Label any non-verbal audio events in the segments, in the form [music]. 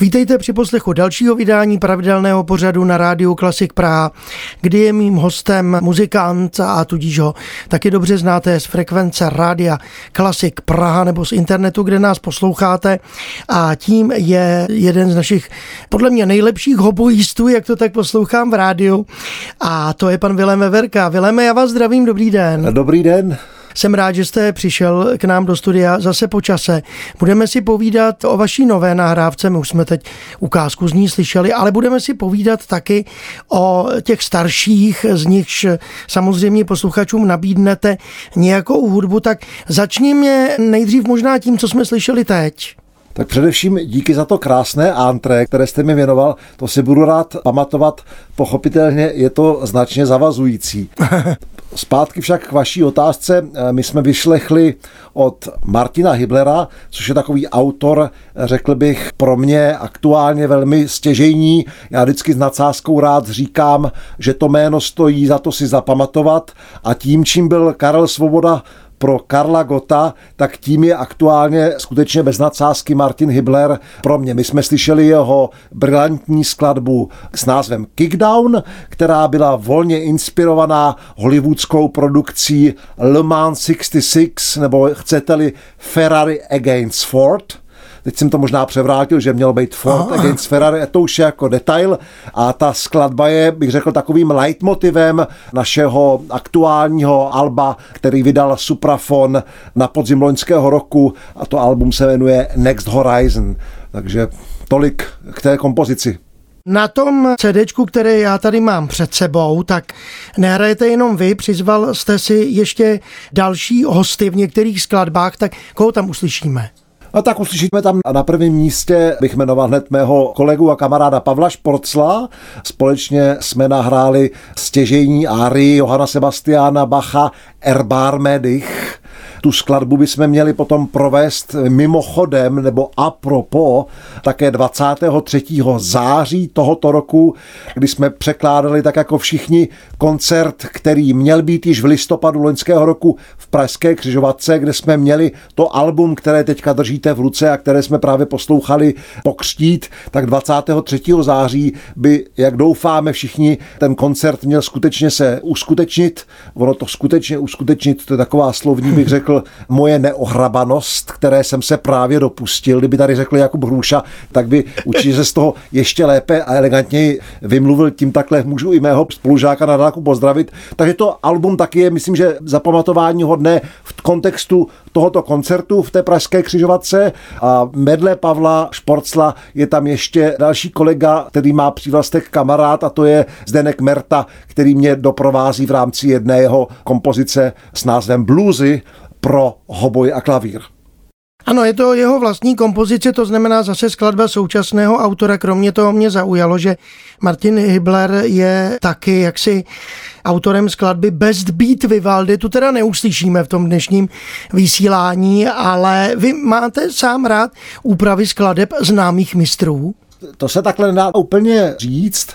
Vítejte při poslechu dalšího vydání pravidelného pořadu na rádiu Klasik Praha, kdy je mým hostem muzikant a tudíž ho taky dobře znáte z frekvence rádia Klasik Praha nebo z internetu, kde nás posloucháte a tím je jeden z našich podle mě nejlepších hoboistů, jak to tak poslouchám v rádiu a to je pan Vilém Veverka. Vileme, já vás zdravím, dobrý den. Dobrý den. Jsem rád, že jste přišel k nám do studia zase po čase. Budeme si povídat o vaší nové nahrávce, my už jsme teď ukázku z ní slyšeli, ale budeme si povídat taky o těch starších, z nichž samozřejmě posluchačům nabídnete nějakou hudbu, tak začněme nejdřív možná tím, co jsme slyšeli teď. Tak především díky za to krásné antré, které jste mi věnoval, to si budu rád pamatovat. Pochopitelně je to značně zavazující. [laughs] Zpátky však k vaší otázce. My jsme vyšlechli od Martina Hiblera, což je takový autor, řekl bych, pro mě aktuálně velmi stěžejní. Já vždycky s nadsázkou rád říkám, že to jméno stojí za to si zapamatovat a tím, čím byl Karel Svoboda pro Karla Gota, tak tím je aktuálně skutečně bez nadsázky Martin Hibler pro mě. My jsme slyšeli jeho brilantní skladbu s názvem Kickdown, která byla volně inspirovaná hollywoodskou produkcí Le Mans 66, nebo chcete-li Ferrari Against Ford teď jsem to možná převrátil, že měl být Ford Aha. against Ferrari, to už je jako detail a ta skladba je, bych řekl, takovým leitmotivem našeho aktuálního alba, který vydal Suprafon na podzim loňského roku a to album se jmenuje Next Horizon. Takže tolik k té kompozici. Na tom CD, které já tady mám před sebou, tak nehrajete jenom vy, přizval jste si ještě další hosty v některých skladbách, tak koho tam uslyšíme? A tak uslyšíme tam na prvním místě, bych jmenoval hned mého kolegu a kamaráda Pavla Šporcla. Společně jsme nahráli stěžení áry Johana Sebastiana Bacha Erbar Medich tu skladbu bychom měli potom provést mimochodem nebo a propos také 23. září tohoto roku, kdy jsme překládali tak jako všichni koncert, který měl být již v listopadu loňského roku v Pražské křižovatce, kde jsme měli to album, které teďka držíte v ruce a které jsme právě poslouchali pokřtít, tak 23. září by, jak doufáme všichni, ten koncert měl skutečně se uskutečnit. Ono to skutečně uskutečnit, to je taková slovní, bych řekl, řekl moje neohrabanost, které jsem se právě dopustil. Kdyby tady řekl Jakub Hruša, tak by určitě se z toho ještě lépe a elegantněji vymluvil. Tím takhle můžu i mého spolužáka na dálku pozdravit. Takže to album taky je, myslím, že zapamatování hodné v kontextu tohoto koncertu v té pražské křižovatce a medle Pavla Šporcla je tam ještě další kolega, který má přívlastek kamarád a to je Zdenek Merta, který mě doprovází v rámci jedné jeho kompozice s názvem Bluesy pro hoboj a klavír. Ano, je to jeho vlastní kompozice, to znamená zase skladba současného autora. Kromě toho mě zaujalo, že Martin Hibler je taky jaksi autorem skladby Best Beat Vivaldi. Tu teda neuslyšíme v tom dnešním vysílání, ale vy máte sám rád úpravy skladeb známých mistrů? to se takhle nedá úplně říct.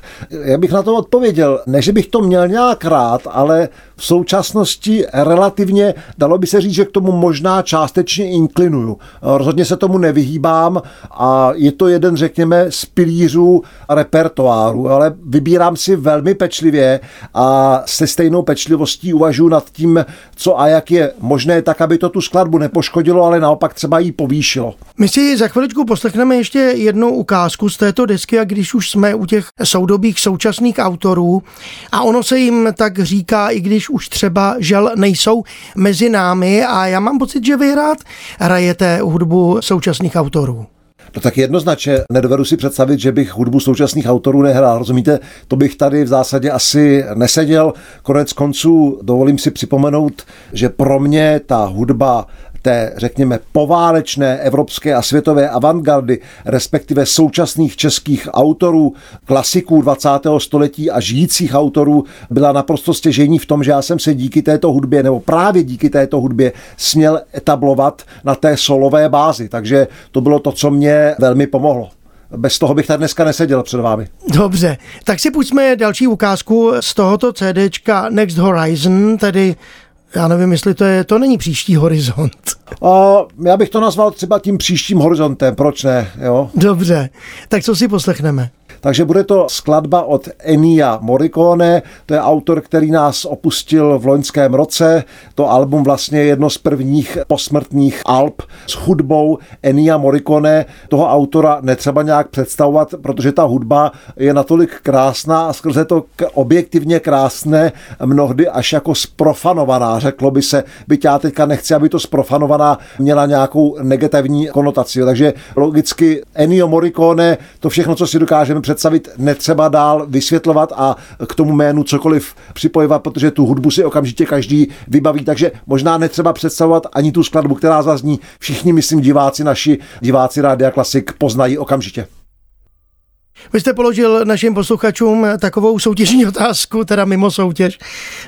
Já bych na to odpověděl. Ne, že bych to měl nějak rád, ale v současnosti relativně, dalo by se říct, že k tomu možná částečně inklinuju. Rozhodně se tomu nevyhýbám a je to jeden, řekněme, z pilířů repertoáru, ale vybírám si velmi pečlivě a se stejnou pečlivostí uvažuji nad tím, co a jak je možné, tak aby to tu skladbu nepoškodilo, ale naopak třeba jí povýšilo. My si za chviličku poslechneme ještě jednu ukázku z této desky a když už jsme u těch soudobých současných autorů a ono se jim tak říká, i když už třeba žel nejsou mezi námi a já mám pocit, že vy rád hrajete hudbu současných autorů. No tak jednoznačně nedovedu si představit, že bych hudbu současných autorů nehrál. Rozumíte, to bych tady v zásadě asi neseděl. Konec konců dovolím si připomenout, že pro mě ta hudba té, řekněme, poválečné evropské a světové avantgardy, respektive současných českých autorů, klasiků 20. století a žijících autorů, byla naprosto stěžení v tom, že já jsem se díky této hudbě, nebo právě díky této hudbě, směl etablovat na té solové bázi. Takže to bylo to, co mě velmi pomohlo. Bez toho bych tady dneska neseděl před vámi. Dobře, tak si půjďme další ukázku z tohoto CDčka Next Horizon, tedy já nevím, jestli to je, to není příští horizont. A já bych to nazval třeba tím příštím horizontem, proč ne, jo? Dobře, tak co si poslechneme? Takže bude to skladba od Enia Morricone, to je autor, který nás opustil v loňském roce. To album vlastně je jedno z prvních posmrtních alb s hudbou Enia Morricone. Toho autora netřeba nějak představovat, protože ta hudba je natolik krásná a skrze to objektivně krásné, mnohdy až jako sprofanovaná, řeklo by se. Byť já teďka nechci, aby to sprofanovaná měla nějakou negativní konotaci. Takže logicky Ennio Morricone, to všechno, co si dokážeme představit, netřeba dál vysvětlovat a k tomu jménu cokoliv připojovat, protože tu hudbu si okamžitě každý vybaví, takže možná netřeba představovat ani tu skladbu, která zazní. Všichni, myslím, diváci naši, diváci Rádia Klasik poznají okamžitě. Vy jste položil našim posluchačům takovou soutěžní otázku, teda mimo soutěž,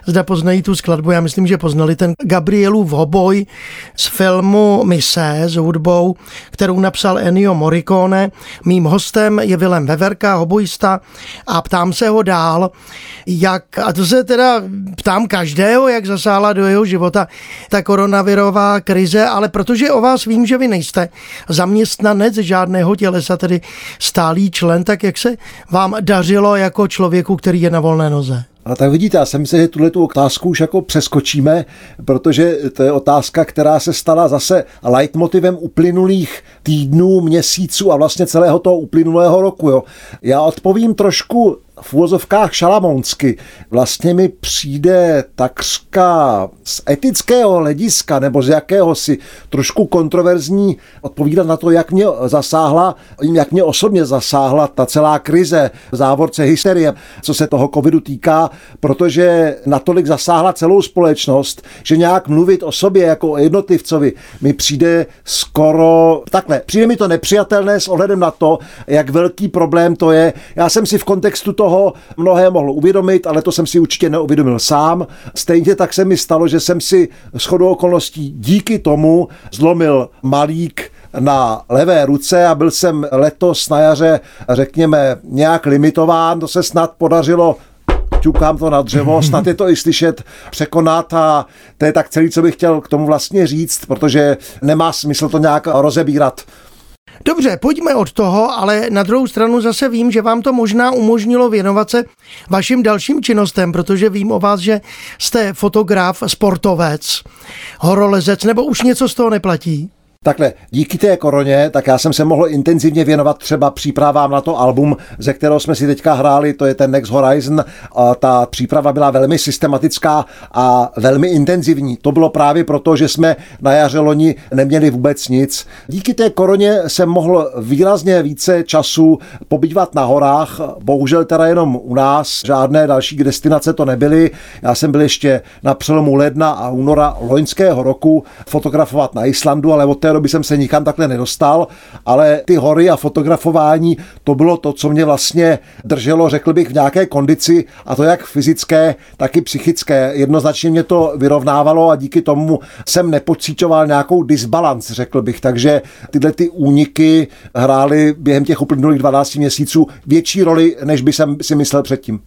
zda poznají tu skladbu. Já myslím, že poznali ten Gabrielův hoboj z filmu Mise s hudbou, kterou napsal Ennio Morricone. Mým hostem je Vilem Veverka, hobojista a ptám se ho dál, jak, a to se teda ptám každého, jak zasáhla do jeho života ta koronavirová krize, ale protože o vás vím, že vy nejste zaměstnanec žádného tělesa, tedy stálý člen, tak jak se vám dařilo jako člověku, který je na volné noze? A tak vidíte, já jsem si, že tuhle tu otázku už jako přeskočíme, protože to je otázka, která se stala zase leitmotivem uplynulých týdnů, měsíců a vlastně celého toho uplynulého roku. Jo. Já odpovím trošku v úvozovkách šalamounsky vlastně mi přijde takřka z etického hlediska nebo z jakéhosi trošku kontroverzní odpovídat na to, jak mě zasáhla, jak mě osobně zasáhla ta celá krize, v závorce hysterie, co se toho covidu týká, protože natolik zasáhla celou společnost, že nějak mluvit o sobě jako o jednotlivcovi mi přijde skoro takhle. Přijde mi to nepřijatelné s ohledem na to, jak velký problém to je. Já jsem si v kontextu toho toho mnohé mohl uvědomit, ale to jsem si určitě neuvědomil sám. Stejně tak se mi stalo, že jsem si shodou okolností díky tomu zlomil malík na levé ruce a byl jsem letos na jaře, řekněme, nějak limitován. To se snad podařilo ťukám to na dřevo, [laughs] snad je to i slyšet, překonat a to je tak celý, co bych chtěl k tomu vlastně říct, protože nemá smysl to nějak rozebírat. Dobře, pojďme od toho, ale na druhou stranu zase vím, že vám to možná umožnilo věnovat se vašim dalším činnostem, protože vím o vás, že jste fotograf, sportovec, horolezec, nebo už něco z toho neplatí? Takhle, díky té koroně, tak já jsem se mohl intenzivně věnovat třeba přípravám na to album, ze kterého jsme si teďka hráli, to je ten Next Horizon. A ta příprava byla velmi systematická a velmi intenzivní. To bylo právě proto, že jsme na jaře loni neměli vůbec nic. Díky té koroně jsem mohl výrazně více času pobývat na horách, bohužel teda jenom u nás, žádné další destinace to nebyly. Já jsem byl ještě na přelomu ledna a února loňského roku fotografovat na Islandu, ale od té doby jsem se nikam takhle nedostal, ale ty hory a fotografování, to bylo to, co mě vlastně drželo, řekl bych, v nějaké kondici, a to jak fyzické, tak i psychické. Jednoznačně mě to vyrovnávalo a díky tomu jsem nepocítoval nějakou disbalans, řekl bych. Takže tyhle ty úniky hrály během těch uplynulých 12 měsíců větší roli, než by jsem si myslel předtím.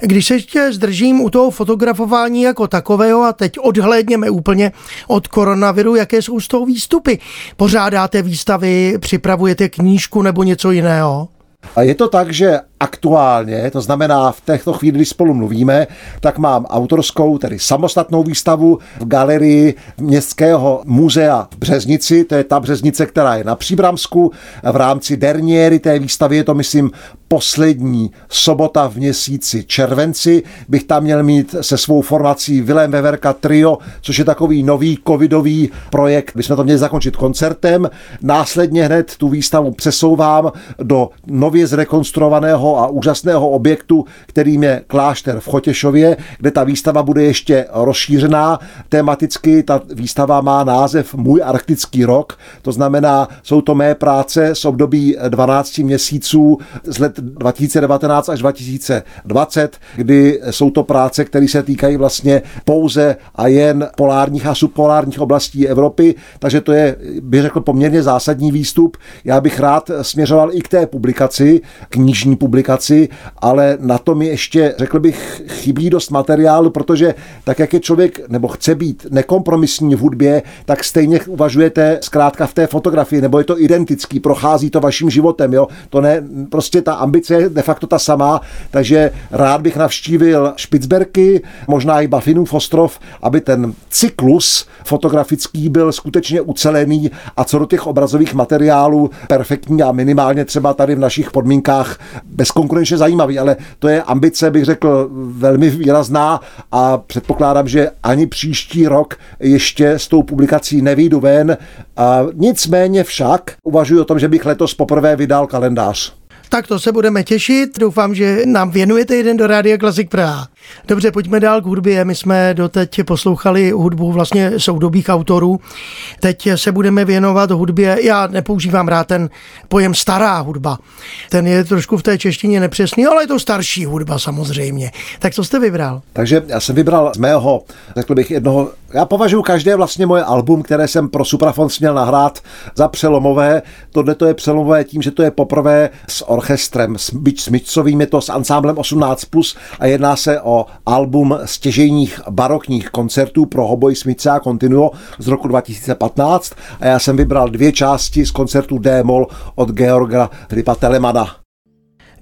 Když se ještě zdržím u toho fotografování jako takového a teď odhlédněme úplně od koronaviru, jaké jsou z toho výstupy? Pořádáte výstavy, připravujete knížku nebo něco jiného? A je to tak, že aktuálně, to znamená v této chvíli, kdy spolu mluvíme, tak mám autorskou, tedy samostatnou výstavu v galerii Městského muzea v Březnici, to je ta Březnice, která je na Příbramsku. V rámci derniéry té výstavy je to, myslím, poslední sobota v měsíci červenci. Bych tam měl mít se svou formací Vilém Veverka Trio, což je takový nový covidový projekt. My jsme to měli zakončit koncertem. Následně hned tu výstavu přesouvám do nově zrekonstruovaného a úžasného objektu, kterým je klášter v Chotěšově, kde ta výstava bude ještě rozšířená. Tematicky ta výstava má název Můj arktický rok, to znamená, jsou to mé práce z období 12 měsíců z let 2019 až 2020, kdy jsou to práce, které se týkají vlastně pouze a jen polárních a subpolárních oblastí Evropy, takže to je, bych řekl, poměrně zásadní výstup. Já bych rád směřoval i k té publikaci, knižní publikaci, ale na to mi ještě, řekl bych, chybí dost materiálu, protože tak, jak je člověk nebo chce být nekompromisní v hudbě, tak stejně uvažujete zkrátka v té fotografii, nebo je to identický, prochází to vaším životem, jo. To ne, prostě ta ambice je de facto ta samá, takže rád bych navštívil Špicberky, možná i Bafinův ostrov, aby ten cyklus fotografický byl skutečně ucelený a co do těch obrazových materiálů perfektní a minimálně třeba tady v našich podmínkách bezkonkurenčně zajímavý, ale to je ambice, bych řekl, velmi výrazná a předpokládám, že ani příští rok ještě s tou publikací nevídu ven. A nicméně však uvažuji o tom, že bych letos poprvé vydal kalendář. Tak to se budeme těšit. Doufám, že nám věnujete jeden do Rádia Klasik Praha. Dobře, pojďme dál k hudbě. My jsme doteď poslouchali hudbu vlastně soudobých autorů. Teď se budeme věnovat hudbě. Já nepoužívám rád ten pojem stará hudba. Ten je trošku v té češtině nepřesný, ale je to starší hudba samozřejmě. Tak co jste vybral? Takže já jsem vybral z mého, řekl bych, jednoho já považuji každé vlastně moje album, které jsem pro Suprafon směl nahrát za přelomové. Tohle to je přelomové tím, že to je poprvé s orchestrem, byť s Mitcovým, je to s ansámblem 18+, a jedná se o album stěžejních barokních koncertů pro hoboj Smice a Continuo z roku 2015 a já jsem vybral dvě části z koncertu D-moll od Georga Filipa Telemana.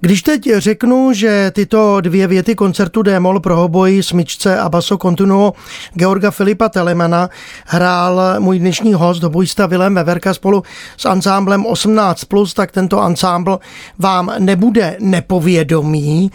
Když teď řeknu, že tyto dvě věty koncertu Démol pro hoboj, smyčce a baso continuo Georga Filipa Telemana hrál můj dnešní host, hobojista Vilém Veverka spolu s ansámblem 18+, tak tento ansámbl vám nebude nepovědomý,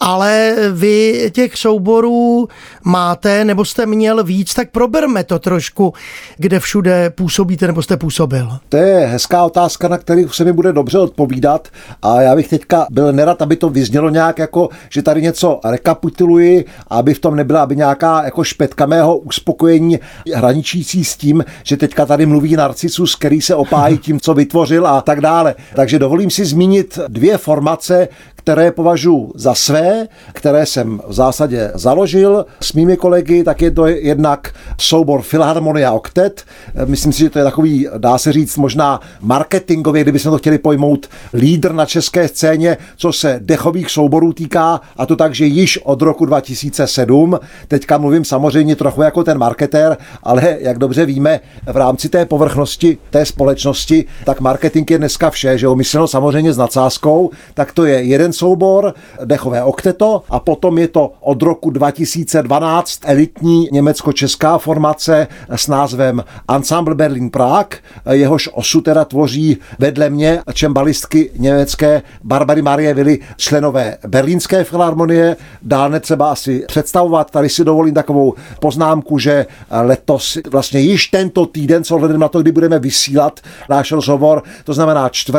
ale vy těch souborů máte, nebo jste měl víc, tak proberme to trošku, kde všude působíte, nebo jste působil. To je hezká otázka, na který se mi bude dobře odpovídat a já bych teďka byl nerad, aby to vyznělo nějak jako, že tady něco rekapituluji, aby v tom nebyla aby nějaká jako špetka mého uspokojení hraničící s tím, že teďka tady mluví narcisus, který se opájí [laughs] tím, co vytvořil a tak dále. Takže dovolím si zmínit dvě formace, které považuji za své, které jsem v zásadě založil s mými kolegy, tak je to jednak soubor Philharmonia Octet. Myslím si, že to je takový, dá se říct, možná marketingově, kdybychom to chtěli pojmout, lídr na české scéně, co se dechových souborů týká, a to tak, že již od roku 2007, teďka mluvím samozřejmě trochu jako ten marketér, ale jak dobře víme, v rámci té povrchnosti té společnosti, tak marketing je dneska vše, že jo, samozřejmě s nadsázkou, tak to je jeden soubor, dechové okteto a potom je to od roku 2012 elitní německo-česká formace s názvem Ensemble Berlin Prague, jehož osu teda tvoří vedle mě čembalistky německé Barbary Marie Vili, členové Berlínské filharmonie, dál netřeba asi představovat, tady si dovolím takovou poznámku, že letos, vlastně již tento týden, co hledem na to, kdy budeme vysílat náš rozhovor, to znamená 4.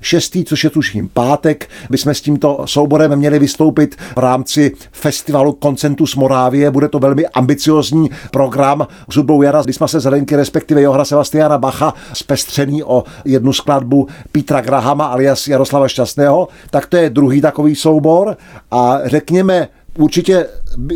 6. což je tuším pátek, by jsme s tímto souborem měli vystoupit v rámci festivalu Koncentus Morávie. Bude to velmi ambiciozní program s hudbou Jara jsme se Zelenky, respektive Johra Sebastiana Bacha, zpestřený o jednu skladbu Petra Grahama alias Jaroslava Šťastného. Tak to je druhý takový soubor a řekněme, určitě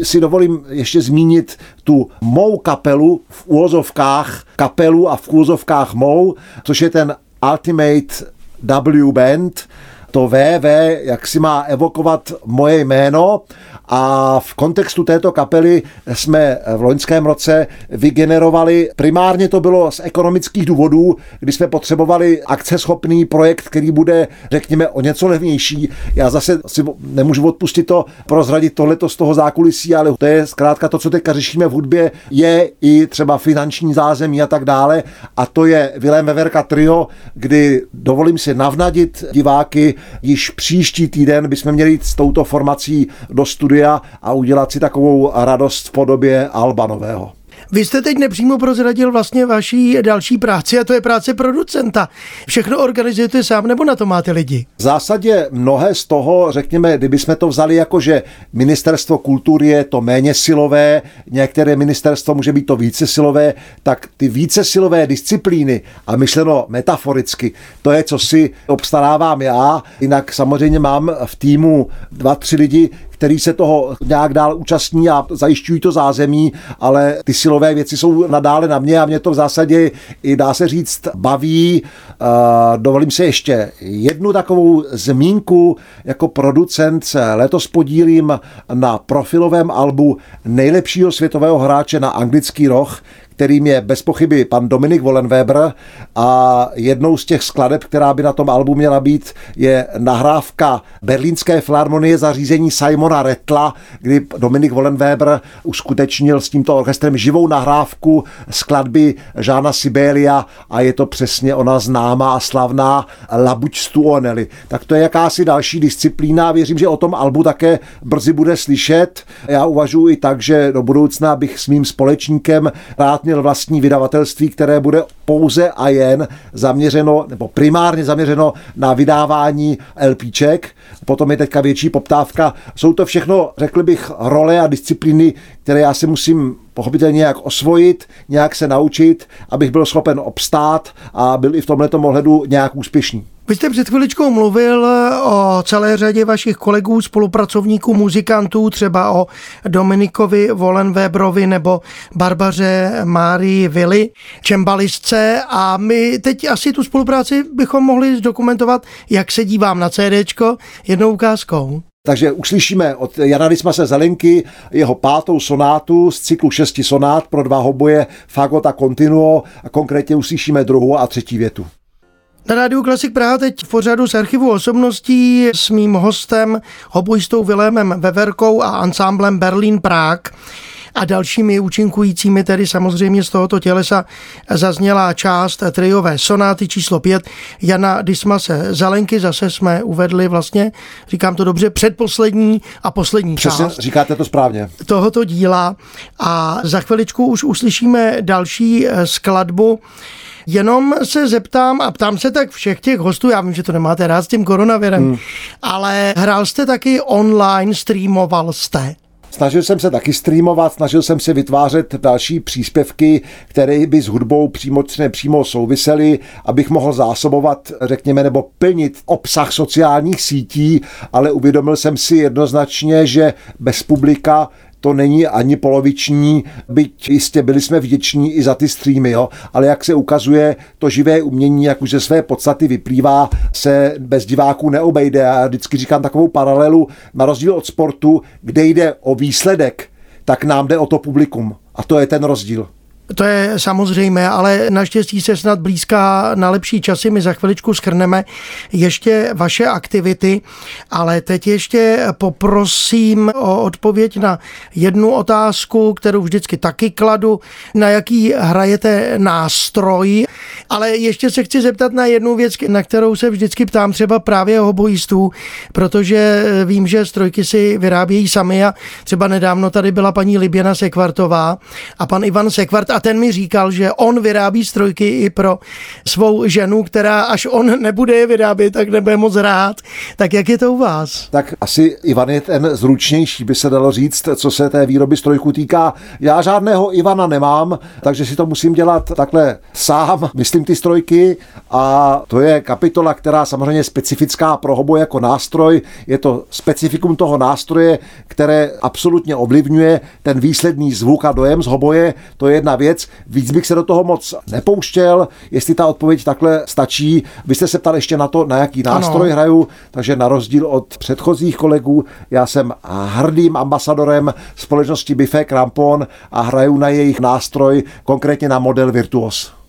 si dovolím ještě zmínit tu mou kapelu v úvozovkách kapelu a v úvozovkách mou, což je ten Ultimate W Band, to VV, jak si má evokovat moje jméno a v kontextu této kapely jsme v loňském roce vygenerovali, primárně to bylo z ekonomických důvodů, kdy jsme potřebovali akceschopný projekt, který bude, řekněme, o něco levnější. Já zase si nemůžu odpustit to, prozradit tohleto z toho zákulisí, ale to je zkrátka to, co teďka řešíme v hudbě, je i třeba finanční zázemí a tak dále. A to je Vilém Veverka Trio, kdy dovolím si navnadit diváky, již příští týden bychom měli jít s touto formací do studia a udělat si takovou radost v podobě Alba nového. Vy jste teď nepřímo prozradil vlastně vaší další práci a to je práce producenta. Všechno organizujete sám nebo na to máte lidi? V zásadě mnohé z toho, řekněme, kdybychom to vzali jako, že ministerstvo kultury je to méně silové, některé ministerstvo může být to více silové, tak ty více silové disciplíny a myšleno metaforicky, to je, co si obstarávám já. Jinak samozřejmě mám v týmu dva, tři lidi, který se toho nějak dál účastní a zajišťují to zázemí, ale ty silové věci jsou nadále na mě a mě to v zásadě i dá se říct baví. Dovolím se ještě jednu takovou zmínku. Jako producent se letos podílím na profilovém albu nejlepšího světového hráče na anglický roh, kterým je bez pochyby pan Dominik Wollenweber a jednou z těch skladeb, která by na tom albu měla být, je nahrávka Berlínské filharmonie zařízení Simona Retla, kdy Dominik Wollenweber uskutečnil s tímto orchestrem živou nahrávku skladby Žána Sibelia a je to přesně ona známá a slavná La Buď Stuoneli. Tak to je jakási další disciplína. Věřím, že o tom albu také brzy bude slyšet. Já uvažuji i tak, že do budoucna bych s mým společníkem rád měl vlastní vydavatelství, které bude pouze a jen zaměřeno, nebo primárně zaměřeno na vydávání LPček. Potom je teďka větší poptávka. Jsou to všechno, řekl bych, role a disciplíny, které já si musím pochopitelně nějak osvojit, nějak se naučit, abych byl schopen obstát a byl i v tomto ohledu nějak úspěšný. Vy jste před chviličkou mluvil o celé řadě vašich kolegů, spolupracovníků, muzikantů, třeba o Dominikovi Volenwebrovi nebo Barbaře Márii Vili, čembalistce a my teď asi tu spolupráci bychom mohli zdokumentovat, jak se dívám na CDčko, jednou ukázkou. Takže uslyšíme od Jana Dismase Zelenky jeho pátou sonátu z cyklu šesti sonát pro dva hoboje Fagot a Continuo a konkrétně uslyšíme druhou a třetí větu. Na rádiu Klasik Praha teď v pořadu z archivu osobností s mým hostem, hobojistou Vilémem Veverkou a ansámblem Berlin Prague a dalšími účinkujícími, tedy samozřejmě z tohoto tělesa zazněla část triové sonáty číslo 5 Jana Dismase Zalenky. Zase jsme uvedli vlastně, říkám to dobře, předposlední a poslední Přesně, část. říkáte to správně. Tohoto díla a za chviličku už uslyšíme další skladbu Jenom se zeptám a ptám se tak všech těch hostů, já vím, že to nemáte rád s tím koronavirem, hmm. ale hrál jste taky online, streamoval jste? Snažil jsem se taky streamovat, snažil jsem se vytvářet další příspěvky, které by s hudbou přímo přímo souvisely, abych mohl zásobovat, řekněme, nebo plnit obsah sociálních sítí, ale uvědomil jsem si jednoznačně, že bez publika to není ani poloviční, byť jistě byli jsme vděční i za ty streamy, jo, ale jak se ukazuje, to živé umění, jak už ze své podstaty vyplývá, se bez diváků neobejde. Já vždycky říkám takovou paralelu, na rozdíl od sportu, kde jde o výsledek, tak nám jde o to publikum. A to je ten rozdíl. To je samozřejmé, ale naštěstí se snad blízká na lepší časy. My za chviličku schrneme ještě vaše aktivity, ale teď ještě poprosím o odpověď na jednu otázku, kterou vždycky taky kladu. Na jaký hrajete nástroj? Ale ještě se chci zeptat na jednu věc, na kterou se vždycky ptám třeba právě hobojistů, protože vím, že strojky si vyrábějí sami a třeba nedávno tady byla paní Liběna Sekvartová a pan Ivan Sekvart a ten mi říkal, že on vyrábí strojky i pro svou ženu, která až on nebude je vyrábět, tak nebude moc rád. Tak jak je to u vás? Tak asi Ivan je ten zručnější, by se dalo říct, co se té výroby strojku týká. Já žádného Ivana nemám, takže si to musím dělat takhle sám, myslím ty strojky a to je kapitola, která samozřejmě je specifická pro hobo jako nástroj. Je to specifikum toho nástroje, které absolutně ovlivňuje ten výsledný zvuk a dojem z hoboje. To je jedna věc. Víc bych se do toho moc nepouštěl, jestli ta odpověď takhle stačí. Vy jste se ptal ještě na to, na jaký nástroj ano. hraju, takže na rozdíl od předchozích kolegů, já jsem hrdým ambasadorem společnosti Bife Crampon a hraju na jejich nástroj, konkrétně na model Virtuos.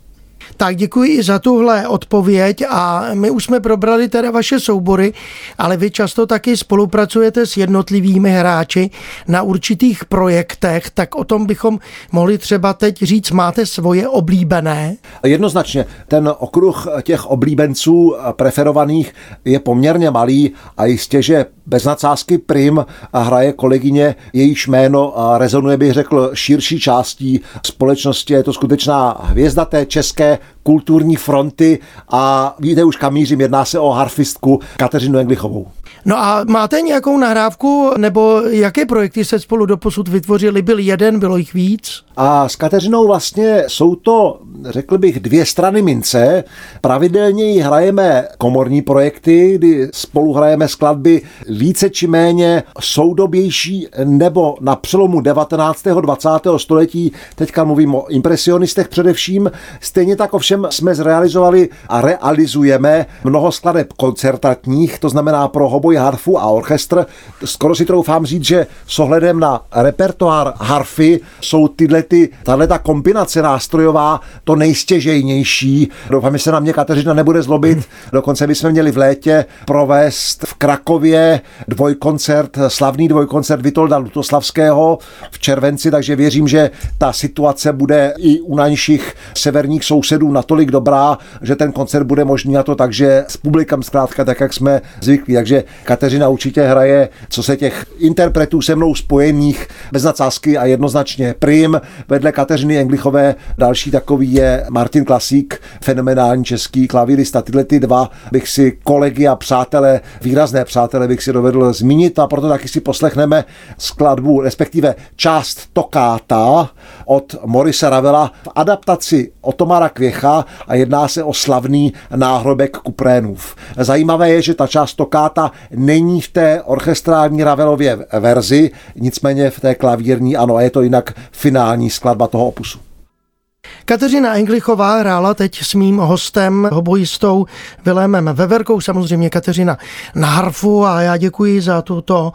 Tak děkuji i za tuhle odpověď a my už jsme probrali teda vaše soubory, ale vy často taky spolupracujete s jednotlivými hráči na určitých projektech, tak o tom bychom mohli třeba teď říct, máte svoje oblíbené? Jednoznačně, ten okruh těch oblíbenců preferovaných je poměrně malý a jistě, že bez nadsázky prim hraje kolegyně, jejíž jméno a rezonuje, bych řekl, širší částí společnosti. Je to skutečná hvězda té české kulturní fronty a víte už kam mířím, jedná se o harfistku Kateřinu Englichovou. No a máte nějakou nahrávku, nebo jaké projekty se spolu doposud vytvořili? Byl jeden, bylo jich víc? A s Kateřinou vlastně jsou to, řekl bych, dvě strany mince. Pravidelně hrajeme komorní projekty, kdy spolu hrajeme skladby více či méně soudobější nebo na přelomu 19. 20. století. Teďka mluvím o impresionistech především. Stejně tak ovšem jsme zrealizovali a realizujeme mnoho skladeb koncertatních, to znamená pro hoboj, harfu a orchestr. Skoro si troufám říct, že s ohledem na repertoár harfy jsou tyhle ty, tahle ta kombinace nástrojová to nejstěžejnější. Doufám, že se na mě Kateřina nebude zlobit. [laughs] Dokonce bychom měli v létě provést v Krakově dvojkoncert, slavný dvojkoncert Vitolda Lutoslavského v červenci, takže věřím, že ta situace bude i u našich severních sousedů natolik dobrá, že ten koncert bude možný a to takže s publikem zkrátka tak, jak jsme zvyklí. Takže Kateřina určitě hraje, co se těch interpretů se mnou spojených bez nadsázky a jednoznačně prim. Vedle Kateřiny Englichové další takový je Martin Klasík, fenomenální český klavírista. Tyhle ty dva bych si kolegy a přátelé, výrazné přátelé bych si dovedl zmínit a proto taky si poslechneme skladbu, respektive část Tokáta od Morise Ravela v adaptaci Otomara Kvěcha a jedná se o slavný náhrobek Kuprénův. Zajímavé je, že ta část Tokáta není v té orchestrální Ravelově verzi, nicméně v té klavírní ano, a je to jinak finální skladba toho opusu. Kateřina Englichová hrála teď s mým hostem, hobojistou Vilémem Veverkou, samozřejmě Kateřina na harfu a já děkuji za tuto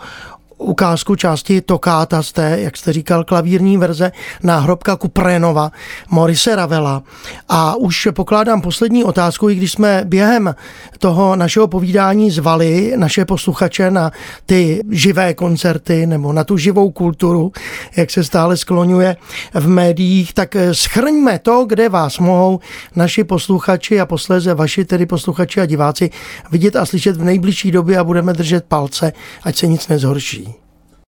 ukázku části Tokáta z té, jak jste říkal, klavírní verze náhrobka Kuprénova, Morise Ravela. A už pokládám poslední otázku, i když jsme během toho našeho povídání zvali naše posluchače na ty živé koncerty nebo na tu živou kulturu, jak se stále skloňuje v médiích, tak schrňme to, kde vás mohou naši posluchači a posléze vaši tedy posluchači a diváci vidět a slyšet v nejbližší době a budeme držet palce, ať se nic nezhorší.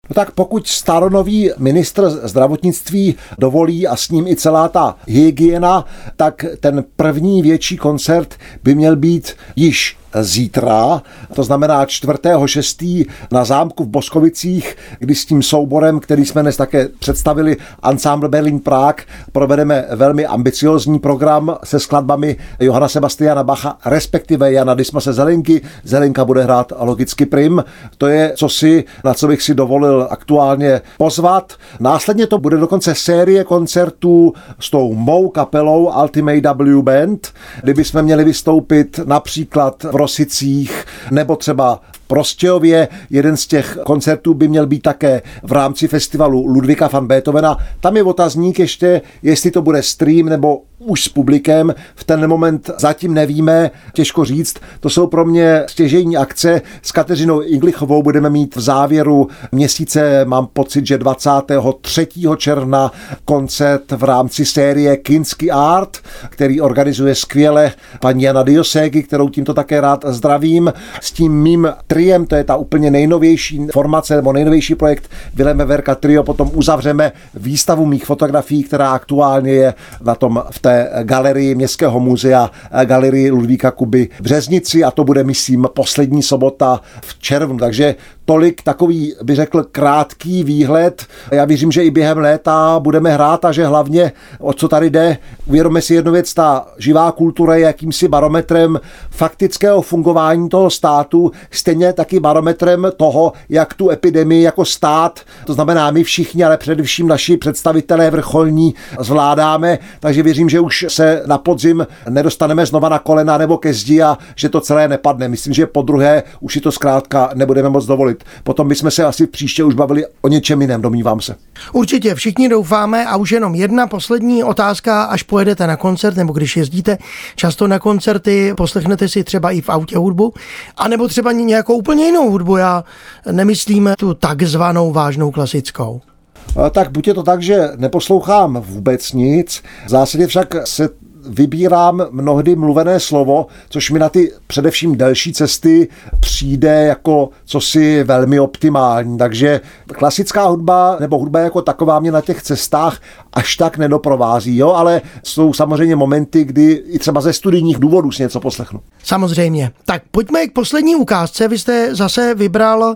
No tak pokud staronový ministr zdravotnictví dovolí a s ním i celá ta hygiena, tak ten první větší koncert by měl být již zítra, to znamená 4.6. na zámku v Boskovicích, kdy s tím souborem, který jsme dnes také představili, Ensemble Berlin Prague, provedeme velmi ambiciozní program se skladbami Johana Sebastiana Bacha, respektive Jana Dismase Zelinky. Zelinka bude hrát logicky prim. To je co si, na co bych si dovolil aktuálně pozvat. Následně to bude dokonce série koncertů s tou mou kapelou Ultimate W Band, kdyby jsme měli vystoupit například v Rosicích nebo třeba Prostějově. Jeden z těch koncertů by měl být také v rámci festivalu Ludvika van Beethovena. Tam je otazník ještě, jestli to bude stream nebo už s publikem. V ten moment zatím nevíme, těžko říct. To jsou pro mě stěžejní akce. S Kateřinou Inglichovou budeme mít v závěru měsíce, mám pocit, že 23. června koncert v rámci série Kinsky Art, který organizuje skvěle paní Jana Diosegi, kterou tímto také rád zdravím. S tím mým triem, to je ta úplně nejnovější formace nebo nejnovější projekt Vileme Verka Trio, potom uzavřeme výstavu mých fotografií, která aktuálně je na tom v té galerii Městského muzea, galerii Ludvíka Kuby v Březnici a to bude, myslím, poslední sobota v červnu. Takže tolik takový, by řekl, krátký výhled. Já věřím, že i během léta budeme hrát a že hlavně, o co tady jde, uvědomme si jednu věc, ta živá kultura je jakýmsi barometrem faktického fungování toho státu, stejně taky barometrem toho, jak tu epidemii jako stát, to znamená my všichni, ale především naši představitelé vrcholní zvládáme, takže věřím, že už se na podzim nedostaneme znova na kolena nebo ke zdi a že to celé nepadne. Myslím, že po druhé už si to zkrátka nebudeme moc dovolit. Potom bychom se asi příště už bavili o něčem jiném, domnívám se. Určitě, všichni doufáme a už jenom jedna poslední otázka, až pojedete na koncert nebo když jezdíte často na koncerty, poslechnete si třeba i v autě hudbu, anebo třeba nějakou úplně jinou hudbu, já nemyslím tu takzvanou vážnou klasickou. Tak buď je to tak, že neposlouchám vůbec nic, v zásadě však se vybírám mnohdy mluvené slovo, což mi na ty především delší cesty přijde jako cosi velmi optimální. Takže klasická hudba nebo hudba jako taková mě na těch cestách až tak nedoprovází, jo, ale jsou samozřejmě momenty, kdy i třeba ze studijních důvodů si něco poslechnu. Samozřejmě. Tak pojďme k poslední ukázce. Vy jste zase vybral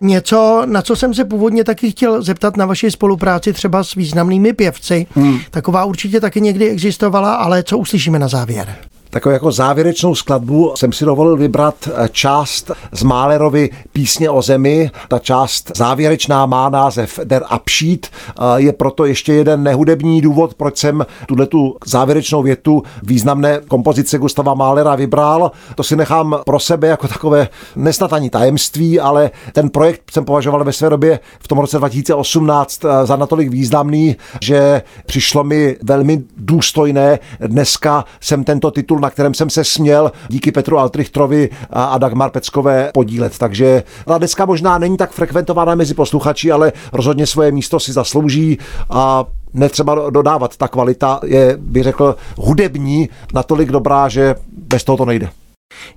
něco, na co jsem se původně taky chtěl zeptat na vaši spolupráci třeba s významnými pěvci. Hmm. Taková určitě taky někdy existovala, ale co uslyšíme na závěr? Takovou jako závěrečnou skladbu jsem si dovolil vybrat eh, část z Málerovy písně o zemi. Ta část závěrečná má název Der Abschied. Je proto ještě jeden nehudební důvod, proč jsem tuhle tu závěrečnou větu významné kompozice Gustava Málera vybral. To si nechám pro sebe jako takové nesnad ani tajemství, ale ten projekt jsem považoval ve své době v tom roce 2018 eh, za natolik významný, že přišlo mi velmi důstojné. Dneska jsem tento titul na kterém jsem se směl díky Petru Altrichtrovi a Dagmar Peckové podílet. Takže ta deska možná není tak frekventovaná mezi posluchači, ale rozhodně svoje místo si zaslouží a netřeba dodávat. Ta kvalita je, bych řekl, hudební, natolik dobrá, že bez toho to nejde.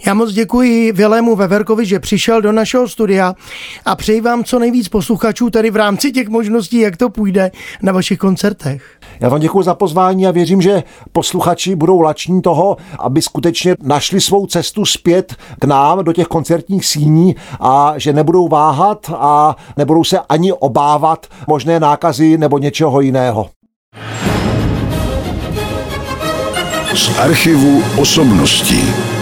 Já moc děkuji Vilému Veverkovi, že přišel do našeho studia a přeji vám co nejvíc posluchačů tady v rámci těch možností, jak to půjde na vašich koncertech. Já vám děkuji za pozvání a věřím, že posluchači budou lační toho, aby skutečně našli svou cestu zpět k nám do těch koncertních síní a že nebudou váhat a nebudou se ani obávat možné nákazy nebo něčeho jiného. Z archivu osobností.